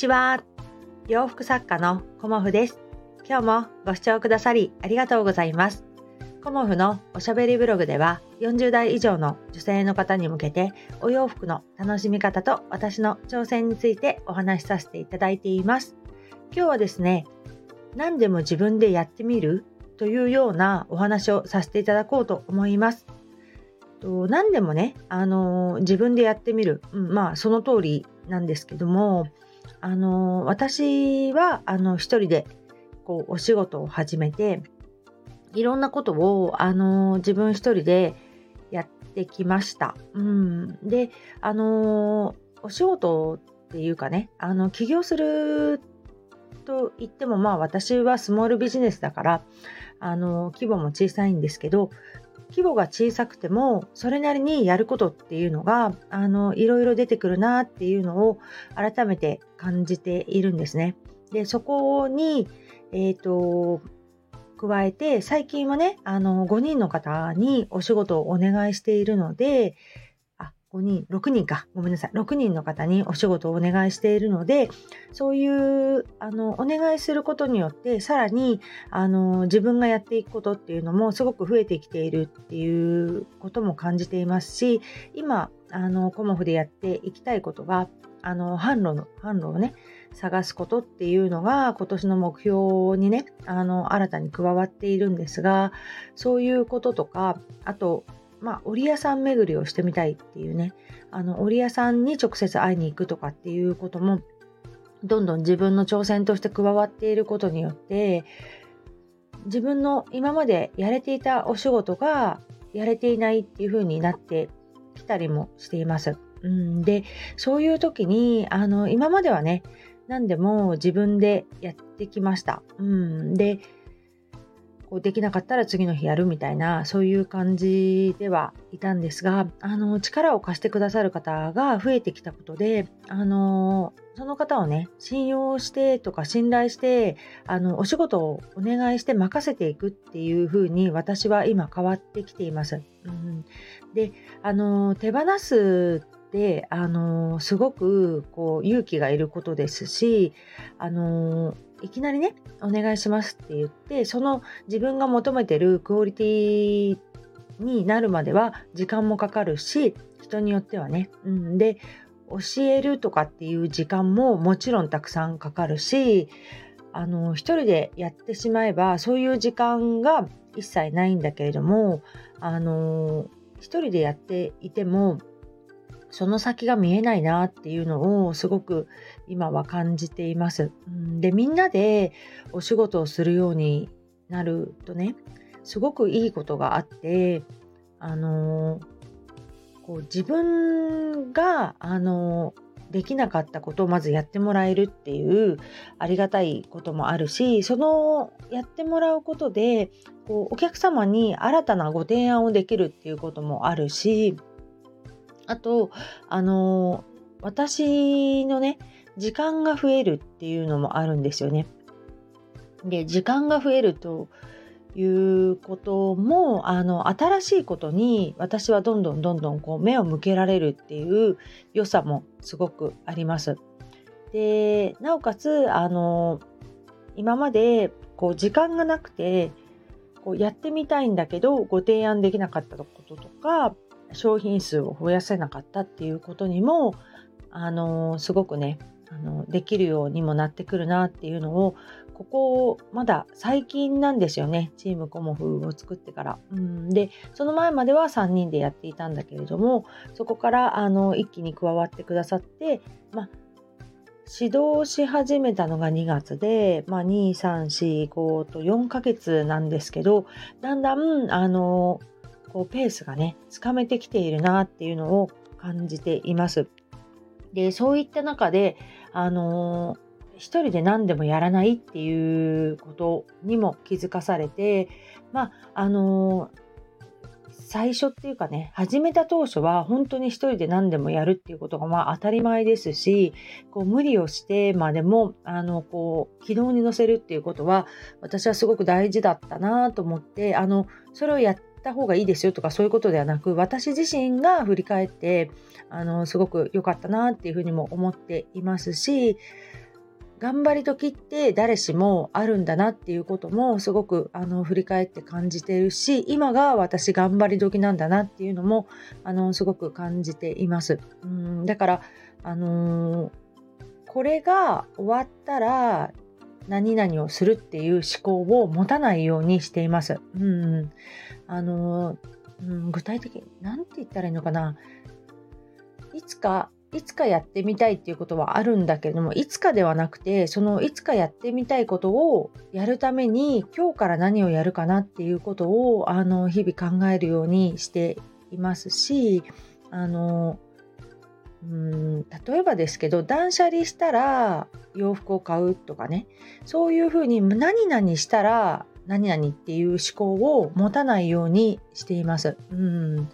ちは。洋服作家のコモフです。今日もご視聴くださりありがとうございます。コモフのおしゃべりブログでは40代以上の女性の方に向けてお洋服の楽しみ方と私の挑戦についてお話しさせていただいています。今日はですね、何でも自分でやってみる？というようなお話をさせていただこうと思います。と何でもね、あの自分でやってみる、うん、まあその通りなんですけども、あの私はあの一人でこうお仕事を始めていろんなことをあの自分一人でやってきました。うん、であのお仕事っていうかねあの起業すると言ってもまあ私はスモールビジネスだからあの規模も小さいんですけど規模が小さくてもそれなりにやることっていうのがあのいろいろ出てくるなっていうのを改めて感じているんですね。でそこに、えーと、加えて最近はねあの5人の方にお仕事をお願いしているので5人、6人か、ごめんなさい、6人の方にお仕事をお願いしているので、そういう、あの、お願いすることによって、さらに、あの、自分がやっていくことっていうのもすごく増えてきているっていうことも感じていますし、今、あの、コモフでやっていきたいことが、あの、販路の、販路をね、探すことっていうのが今年の目標にね、あの、新たに加わっているんですが、そういうこととか、あと、まあ、織屋さん巡りをしてみたいっていうね、あの、織屋さんに直接会いに行くとかっていうことも、どんどん自分の挑戦として加わっていることによって、自分の今までやれていたお仕事がやれていないっていう風になってきたりもしています。うん、で、そういう時に、あの、今まではね、何でも自分でやってきました。うん、で、こうできなかったら次の日やるみたいなそういう感じではいたんですがあの力を貸してくださる方が増えてきたことであのその方をね信用してとか信頼してあのお仕事をお願いして任せていくっていう風に私は今変わってきています。うん、であの手放すってあのすごくこう勇気がいることですしあのいきなりね、お願いしますって言って、その自分が求めてるクオリティになるまでは時間もかかるし、人によってはね。うん、で、教えるとかっていう時間ももちろんたくさんかかるし、あの、一人でやってしまえば、そういう時間が一切ないんだけれども、あの、一人でやっていても、その先が見えないなっていうのをすごく今は感じています。でみんなでお仕事をするようになるとねすごくいいことがあってあのこう自分があのできなかったことをまずやってもらえるっていうありがたいこともあるしそのやってもらうことでこうお客様に新たなご提案をできるっていうこともあるしあと、あのー、私のね、時間が増えるっていうのもあるんですよね。で、時間が増えるということも、あの、新しいことに私はどんどんどんどんこう目を向けられるっていう良さもすごくあります。で、なおかつ、あの、今までこう時間がなくて、こうやってみたいんだけどご提案できなかったこととか商品数を増やせなかったっていうことにもあのすごくねあのできるようにもなってくるなっていうのをここまだ最近なんですよねチームコモフを作ってから。うんでその前までは3人でやっていたんだけれどもそこからあの一気に加わってくださって、ま、指導し始めたのが2月で、ま、2、3、4、5と4ヶ月なんですけどだんだんあのこうペースがね、つかめてきているなっていうのを感じています。で、そういった中で、あのー、一人で何でもやらないっていうことにも気づかされて、まあ、あの最初っていうかね、始めた当初は本当に一人で何でもやるっていうことがまあ当たり前ですし、こう無理をしてまでも、あの、こう、軌道に乗せるっていうことは、私はすごく大事だったなと思って、あの、それをやった方がいいですよとかそういうことではなく私自身が振り返ってあのすごく良かったなっていうふうにも思っていますし頑張り時って誰しもあるんだなっていうこともすごくあの振り返って感じてるし今が私頑張り時なんだなっていうのもあのすごく感じています。うんだからあのー、これが終わったら何々をするっていう思考を持たないようにしています。うん、あの、うん、具体的に何て言ったらいいのかないつかいつかやってみたいっていうことはあるんだけれどもいつかではなくてそのいつかやってみたいことをやるために今日から何をやるかなっていうことをあの日々考えるようにしていますしあのうん例えばですけど断捨離したら洋服を買うとかね。そういうふうに何々したら何々っていう思考を持たないようにしています。うん。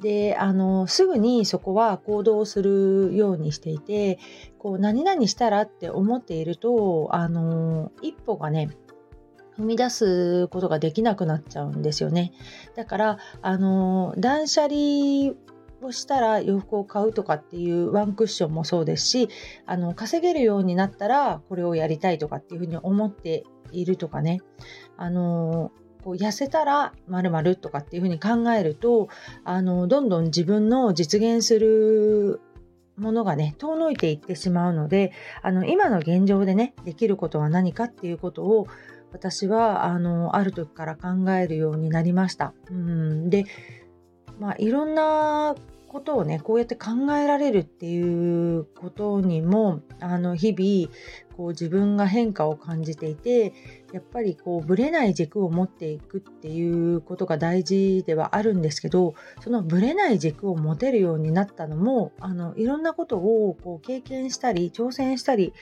であのすぐにそこは行動するようにしていてこう何々したらって思っているとあの一歩がね踏み出すことができなくなっちゃうんですよね。だからあの断捨離をしたら洋服を買うとかっていうワンクッションもそうですしあの稼げるようになったらこれをやりたいとかっていうふうに思っているとかねあのこう痩せたら〇〇とかっていうふうに考えるとあのどんどん自分の実現するものがね遠のいていってしまうのであの今の現状でねできることは何かっていうことを私はあのある時から考えるようになりました。うんでまあ、いろんなことをねこうやって考えられるっていうことにもあの日々こう自分が変化を感じていてやっぱりこうぶれない軸を持っていくっていうことが大事ではあるんですけどそのぶれない軸を持てるようになったのもあのいろんなことをこう経験したり挑戦したり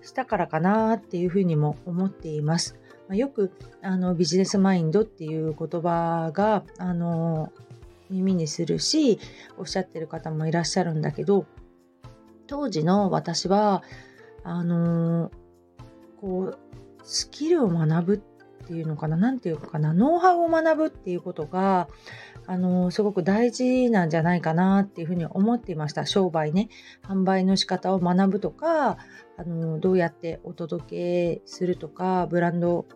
したからかなっていうふうにも思っています。ま、よくあのビジネスマインドっていう言葉があの耳にするしおっしゃってる方もいらっしゃるんだけど当時の私はあのー、こうスキルを学ぶっていうのかな何て言うのかなノウハウを学ぶっていうことがあのー、すごく大事なんじゃないかなっていうふうに思っていました。商売ね。販売の仕方を学ぶとか、あのー、どうやってお届けするとかブランド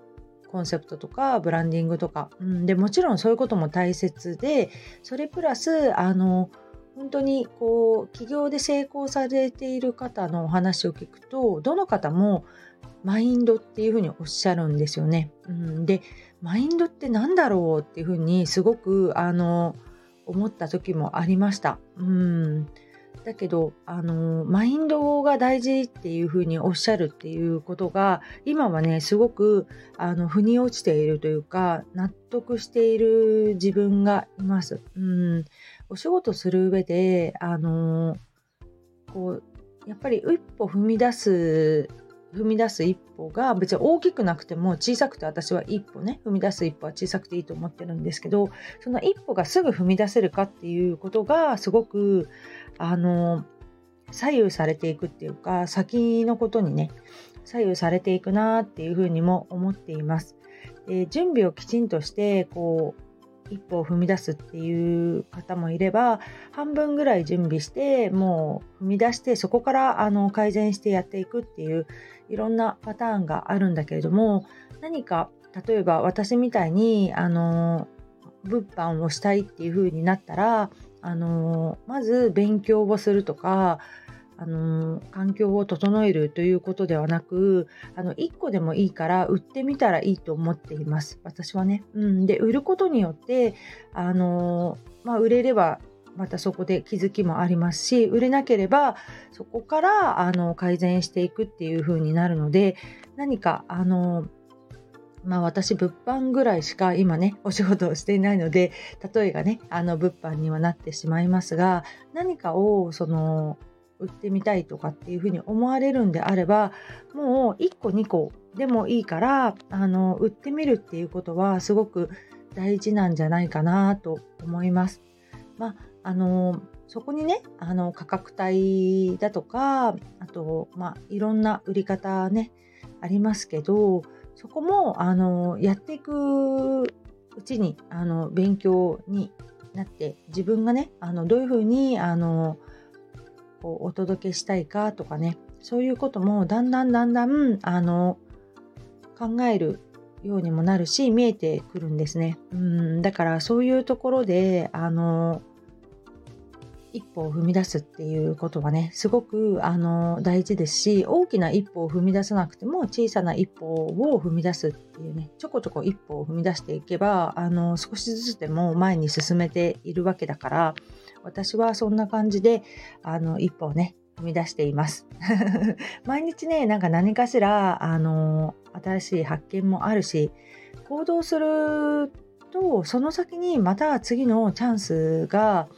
コンセプトとかブランディングとか、うん、でもちろんそういうことも大切でそれプラスあの本当にこう起業で成功されている方のお話を聞くとどの方もマインドっていうふうにおっしゃるんですよね。うん、でマインドって何だろうっていうふうにすごくあの思った時もありました。うんだけど、あのマインドが大事っていうふうにおっしゃるっていうことが今はねすごくあの腑に落ちているというか納得している自分がいます。うんお仕事する上であのこうやっぱり一歩踏み出す踏み出す一歩が別に大きくなくても小さくて私は一歩ね踏み出す一歩は小さくていいと思ってるんですけどその一歩がすぐ踏み出せるかっていうことがすごくあの左右されていくっていうか先のことにね左右されていくなっていうふうにも思っています。で準備をきちんとしてこう一歩を踏み出すっていう方もいれば半分ぐらい準備してもう踏み出してそこからあの改善してやっていくっていういろんなパターンがあるんだけれども何か例えば私みたいにあの物販をしたいっていう風になったらあのまず勉強をするとかあの環境を整えるということではなくあの1個でもいいから売ってみたらいいと思っています私はね。うん、で売ることによってあの、まあ、売れればまたそこで気づきもありますし売れなければそこからあの改善していくっていう風になるので何かあのまあ私物販ぐらいしか今ねお仕事をしていないので例えがねあの物販にはなってしまいますが何かをその売ってみたいとかっていうふうに思われるんであればもう1個2個でもいいからあの売ってみるっていうことはすごく大事なんじゃないかなと思います。まああのそこにねあの価格帯だとかあと、まあ、いろんな売り方ねありますけどそこもあのやっていくうちにあの勉強になって自分がねあのどういうふうにあのこうお届けしたいかとかねそういうこともだんだんだんだんあの考えるようにもなるし見えてくるんですね。うんだからそういうところであの一歩を踏み出すっていうことはねすごくあの大事ですし大きな一歩を踏み出さなくても小さな一歩を踏み出すっていうねちょこちょこ一歩を踏み出していけばあの少しずつでも前に進めているわけだから私はそんな感じであの一歩をね踏み出しています。毎日ねなんか何かしらあの新しい発見もあるし行動するとその先にまた次のチャンスが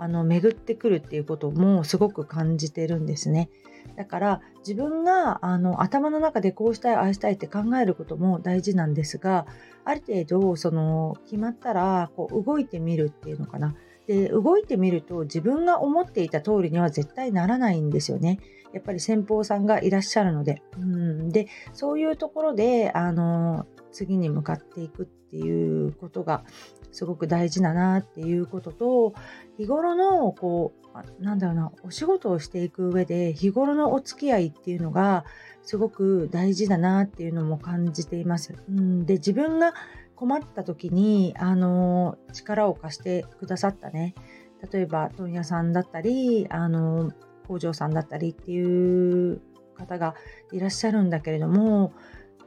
あの巡ってくるっていうこともすごく感じてるんですね。だから自分があの頭の中でこうしたいああしたいって考えることも大事なんですがある程度その決まったらこう動いてみるっていうのかなで動いてみると自分が思っていた通りには絶対ならないんですよね。やっぱり先方さんがいらっしゃるので。うんでそういうところであの次に向かっていくっていうことがすごく大事だなっていうことと日頃のこうなんだろうなお仕事をしていく上で日頃のお付き合いっていうのがすごく大事だなっていうのも感じています。うん、で自分が困った時にあの力を貸してくださったね例えば問屋さんだったりあの工場さんだったりっていう方がいらっしゃるんだけれども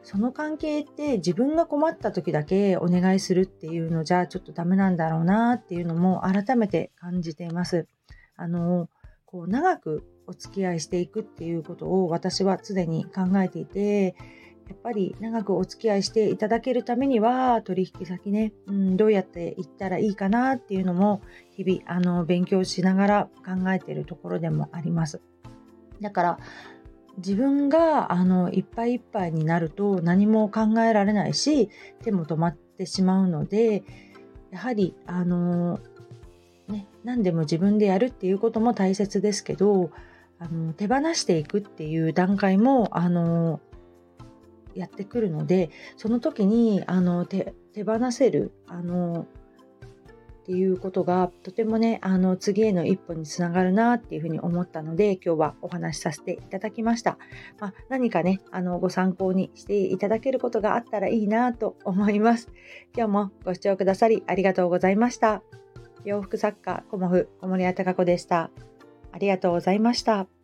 その関係って自分が困った時だけお願いするっていうのじゃちょっとダメなんだろうなっていうのも改めて感じています。あのこう長くお付き合いしていくっていうことを私は常に考えていてやっぱり長くお付き合いしていただけるためには取引先ね、うん、どうやっていったらいいかなっていうのも日々あの勉強しながら考えているところでもあります。だから自分があのいっぱいいっぱいになると何も考えられないし手も止まってしまうのでやはりあのね何でも自分でやるっていうことも大切ですけどあの手放していくっていう段階もあのやってくるのでその時にあの手放せるあのっていうことがとてもねあの次への一歩につながるなっていうふうに思ったので今日はお話しさせていただきました、まあ、何かねあのご参考にしていただけることがあったらいいなと思います。今日もご視聴くださりありがとうございました。洋服作家コモフ小森屋隆子でした。ありがとうございました。